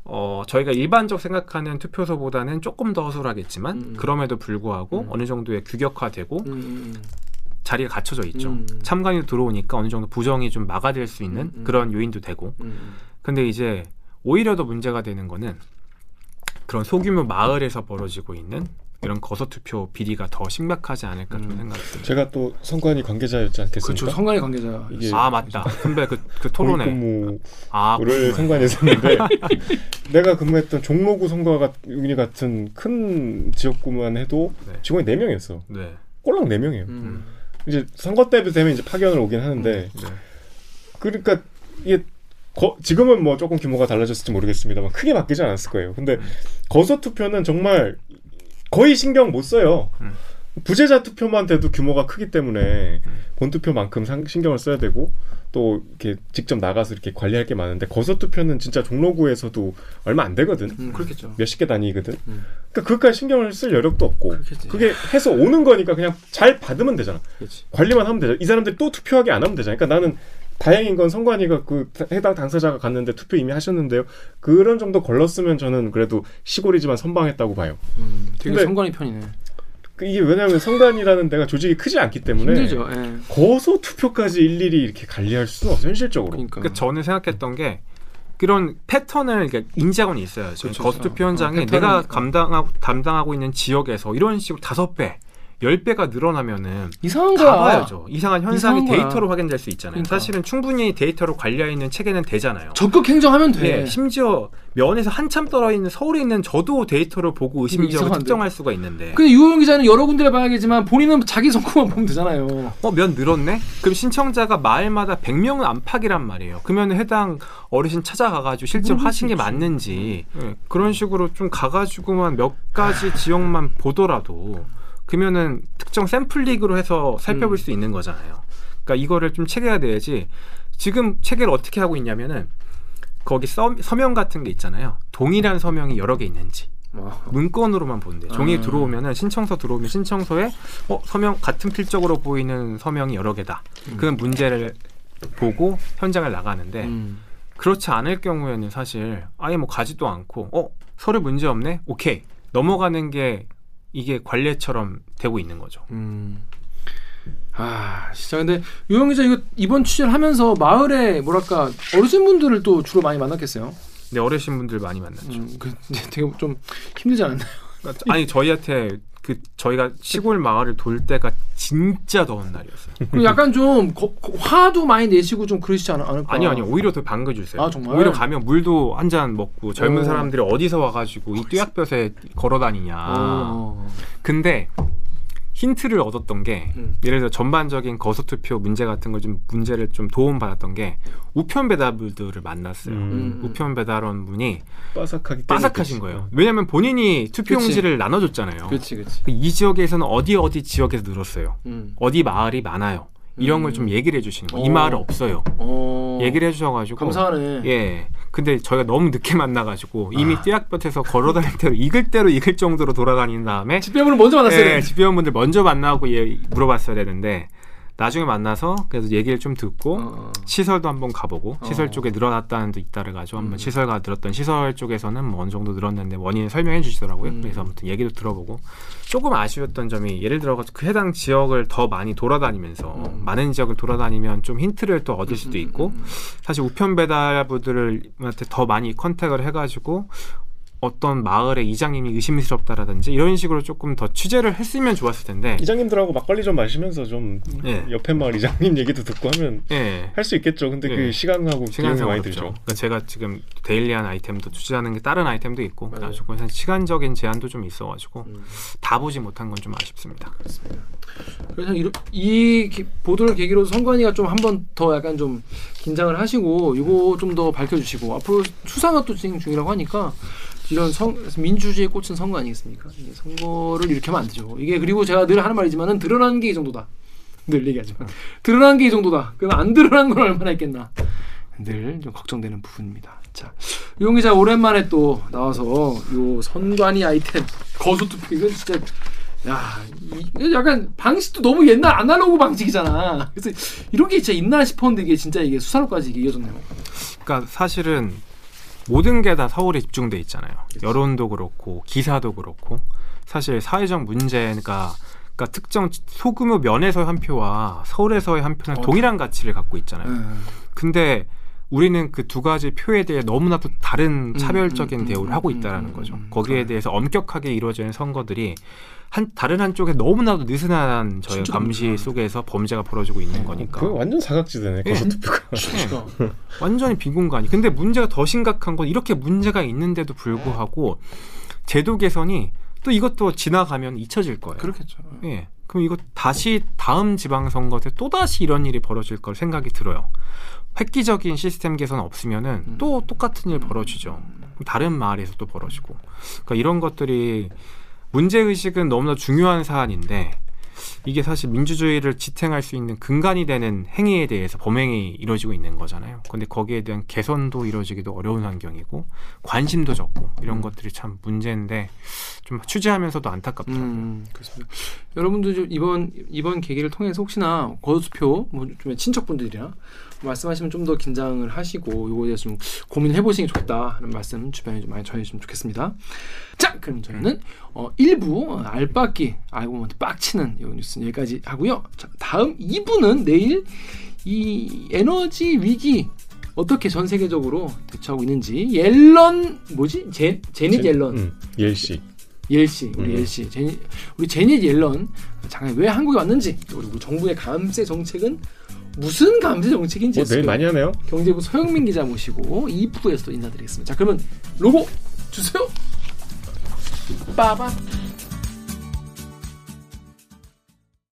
어, 저희가 일반적 생각하는 투표소보다는 조금 더 허술하겠지만 음. 그럼에도 불구하고 음. 어느 정도의 규격화되고 음, 음, 자리가 갖춰져 있죠. 음. 참관이 들어오니까 어느 정도 부정이 좀 막아낼 수 있는 음, 음. 그런 요인도 되고 음. 근데 이제 오히려 더 문제가 되는 거는 그런 소규모 마을에서 벌어지고 있는 이런 거소투표 비리가 더 심각하지 않을까 좀 음. 생각이 듭니다. 제가 또 선관위 관계자였지 않겠습니까? 그렇죠. 성관이 관계자. 이게 아 맞다 선배 그, 그 토론회 공익근무를 아 선관위에서 했는데 내가 근무했던 종로구 선거가 유니 같은 큰 지역구만 해도 네. 직원이 4 명이었어. 네. 꼴랑 4 명이에요. 음. 이제 선거 때 되면 이제 파견을 오긴 하는데 네. 그러니까 이게 거- 지금은 뭐 조금 규모가 달라졌을지 모르겠습니다만 크게 바뀌지 않았을 거예요. 근데 거소 투표는 정말 거의 신경 못 써요. 음. 부재자 투표만 돼도 규모가 크기 때문에 본 투표만큼 상- 신경을 써야 되고 또 이렇게 직접 나가서 이렇게 관리할 게 많은데 거소 투표는 진짜 종로구에서도 얼마 안 되거든. 음, 그렇겠죠. 몇십 개 단위거든. 음. 그러니까 그것까지 신경을 쓸 여력도 없고 그렇겠지. 그게 해서 오는 거니까 그냥 잘 받으면 되잖아. 그렇지. 관리만 하면 되잖아. 이 사람들이 또 투표하게 안 하면 되잖아. 그러니까 나는 다행인 건 선관위가 그 해당 당사자가 갔는데 투표 이미 하셨는데요. 그런 정도 걸렀으면 저는 그래도 시골이지만 선방했다고 봐요. 음, 되게 근데- 성관이 편이네. 그 이게 왜냐하면 선관위라는 데가 조직이 크지 않기 때문에 힘들죠. 예. 거소 투표까지 일일이 이렇게 관리할 수는 없어 현실적으로. 그러니까. 그러니까 저는 생각했던 게 그런 패턴을 이렇게 인지하고는 있어야죠. 그렇죠. 거스투표 어, 현장에 패턴을- 내가 어. 감당하고 담당하고 있는 지역에서 이런 식으로 다섯 배, 10배가 늘어나면은 이상한 거야. 가봐야죠. 이상한 현상이 이상한. 데이터로 확인될 수 있잖아요. 그러니까. 사실은 충분히 데이터로 관리해 있는 체계는 되잖아요. 적극 행정하면 돼. 네, 심지어 면에서 한참 떨어 있는 서울에 있는 저도 데이터를 보고 이상한데. 특정할 수가 있는데 근데 유호영 기자는 여러 군데를 봐야겠지만 본인은 자기 성공만 보면 되잖아요. 어, 면 늘었네? 그럼 신청자가 마을마다 100명은 안팎이란 말이에요. 그러면 해당 어르신 찾아가가지고 실제로 하신 게. 맞는지 예, 그런 식으로 좀 가가지고만 몇 가지 지역만 보더라도 그러면은 특정 샘플릭으로 해서 살펴볼 음. 수 있는 거잖아요. 그러니까 이거를 좀 체계가 돼야지 지금 체계를 어떻게 하고 있냐면은 거기 서, 서명 같은 게 있잖아요. 동일한 서명이 여러 개 있는지 문건으로만 본대. 종이 아. 들어오면은 신청서 들어오면 신청서에 어 서명 같은 필적으로 보이는 서명이 여러 개다. 그건 문제를 보고 현장을 나가는데 음. 그렇지 않을 경우에는 사실 아예 뭐 가지도 않고 어 서류 문제 없네. 오케이 넘어가는 게 이게 관례처럼 되고 있는 거죠. 음. 아, 진짜 근데 유영 기자 이거 이번 취재를 하면서 마을에 뭐랄까 어르신분들을 또 주로 많이 만났겠어요. 근데 어르신분들 많이 만났죠. 음, 그 되게 좀 힘들지 않았나요? 그러니까 아니 저희한테 그 저희가 시골 마을을 돌 때가 진짜 더운 날이었어요. 그리고 약간 좀 거- 거- 화도 많이 내시고 좀 그러시지 않, 않을까? 아니요, 아니요. 오히려 더 반겨주세요. 아, 정말? 오히려 가면 물도 한 잔 먹고 젊은 오. 사람들이 어디서 와가지고 이 뙤약볕에 걸어 다니냐. 어. 근데 힌트를 얻었던 게 음. 예를 들어 전반적인 거소 투표 문제 같은 걸 좀 문제를 좀 도움 받았던 게 우편 배달분들을 만났어요. 음. 우편 배달원 분이 빠삭하기 빠삭하신 거예요. 왜냐하면 본인이 투표용지를 나눠줬잖아요. 그렇지, 그렇지. 이 지역에서는 어디 어디 지역에서 늘었어요. 음. 어디 마을이 많아요. 이런 음. 걸좀 얘기를 해주시는 거예요. 이 어. 마을은 없어요. 어. 얘기를 해주셔가지고 감사하네. 예. 근데 저희가 너무 늦게 만나가지고 이미 아. 띠약볕에서 걸어다닐 대로 익을 대로 익을 정도로 돌아다닌 다음에 집배분을 먼저 만났어요. 예, 집배원분들 먼저 만나고 예, 물어봤어야 되는데 나중에 만나서 그래서 얘기를 좀 듣고 어. 시설도 한번 가보고 어. 시설 쪽에 늘어났다는 데 잇따라 가지고 한번 음. 시설가 늘었던 시설 쪽에서는 뭐 어느 정도 늘었는데 원인을 설명해 주시더라고요. 음. 그래서 아무튼 얘기도 들어보고 조금 아쉬웠던 점이 예를 들어 그 해당 지역을 더 많이 돌아다니면서 음. 많은 지역을 돌아다니면 좀 힌트를 또 얻을 수도 음, 있고 음, 음. 사실 우편 배달부들한테 더 많이 컨택을 해가지고 어떤 마을의 이장님이 의심스럽다라든지 이런 식으로 조금 더 취재를 했으면 좋았을 텐데 이장님들하고 막걸리 좀 마시면서 좀 예. 옆에 마을 이장님 얘기도 듣고 하면 예. 할수 있겠죠. 근데 예. 그 시간하고 비용이 시간상 많이 어렵죠. 들죠. 그러니까 제가 지금 데일리한 아이템도 투자하는 게 다른 아이템도 있고 맞아요. 사실 시간적인 제한도 좀 있어가지고 음. 다 보지 못한 건 좀 아쉽습니다. 그래서 이러- 이 기- 보도를 계기로 선관위가 좀 한 번 더 약간 좀 긴장을 하시고 이거 좀 더 밝혀주시고 앞으로 수사가 또 진행 중이라고 하니까 이런 성, 민주주의에 꽂힌 선거 아니겠습니까? 선거를 이렇게 하면 안 되죠. 이게 그리고 제가 늘 하는 말이지만은 드러난 게 이 정도다. 늘 얘기하지만 드러난 게 이 정도다. 그럼 안 드러난 건 얼마나 있겠나. 늘 좀 걱정되는 부분입니다. 자, 유용 기자 오랜만에 또 나와서 요 선관위 아이템 거소 투표 이건 진짜 야, 이, 약간 방식도 너무 옛날 아날로그 방식이잖아. 그래서 이런 게 진짜 있나 싶었는데 이게 진짜 이게 수사로까지 이게 이어졌네요. 그러니까 사실은 모든 게 다 서울에 집중돼 있잖아요. 여론도 그렇고 기사도 그렇고 사실 사회적 문제가 그러니까 특정 소규모 면에서의 한 표와 서울에서의 한 표는 어. 동일한 가치를 갖고 있잖아요. 음. 근데 우리는 그 두 가지 표에 대해 너무나 도 다른 음, 차별적인 음, 음, 대우를 음, 하고 음, 있다라는 음, 거죠. 음, 거기에. 대해서 엄격하게 이루어지는 선거들이 한 다른 한쪽에 너무나도 느슨한 저희 진짜 감시 그렇구나. 속에서 범죄가 벌어지고 있는 거니까. 그 완전 사각지대네. 예. 거소투표가. 진짜. 완전히 빈 공간이. 근데 문제가 더 심각한 건 이렇게 문제가 있는데도 불구하고 제도 개선이 또 이것도 지나가면 잊혀질 거예요. 그렇겠죠. 예. 그럼 이거 다시 다음 지방선거 때 또 다시 이런 일이 벌어질 걸 생각이 들어요. 획기적인 시스템 개선 없으면은 음. 또 똑같은 일 벌어지죠. 그럼 다른 마을에서 또 벌어지고. 그러니까 이런 것들이 문제 의식은 너무나 중요한 사안인데 이게 사실 민주주의를 지탱할 수 있는 근간이 되는 행위에 대해서 범행이 이루어지고 있는 거잖아요. 근데 거기에 대한 개선도 이루어지기도 어려운 환경이고 관심도 적고 이런 것들이 참 문제인데 좀 취재하면서도 안타깝더라고요. 음, 그렇습니다. 여러분들 좀 이번 이번 계기를 통해서 혹시나 거수표 뭐 좀 친척분들이랑 말씀하시면 좀 더 긴장을 하시고 요거에 대해서 좀 고민해 보시는 게 좋겠다 하는 말씀 주변에 좀 많이 전해주시면 좋겠습니다. 자, 그럼 저희는 어, 1부 어, 알바끼 알고 보면 빡치는 이 뉴스 는 여기까지 하고요. 자, 다음 2부는 내일 이 에너지 위기 어떻게 전 세계적으로 대처하고 있는지 옐런 뭐지 제 제닛 옐런 음, 옐씨. 옐씨, 우리 음. 옐씨, 제니, 우리 제니 옐런 장에 왜 한국에 왔는지, 그리고 정부의 감세 정책은 무슨 감세 정책인지 뭐 내일 많이 하네요. 경제부 서영민 기자 모시고 2부에서 또 인사드리겠습니다. 자, 그러면 로고 주세요. 빠밤.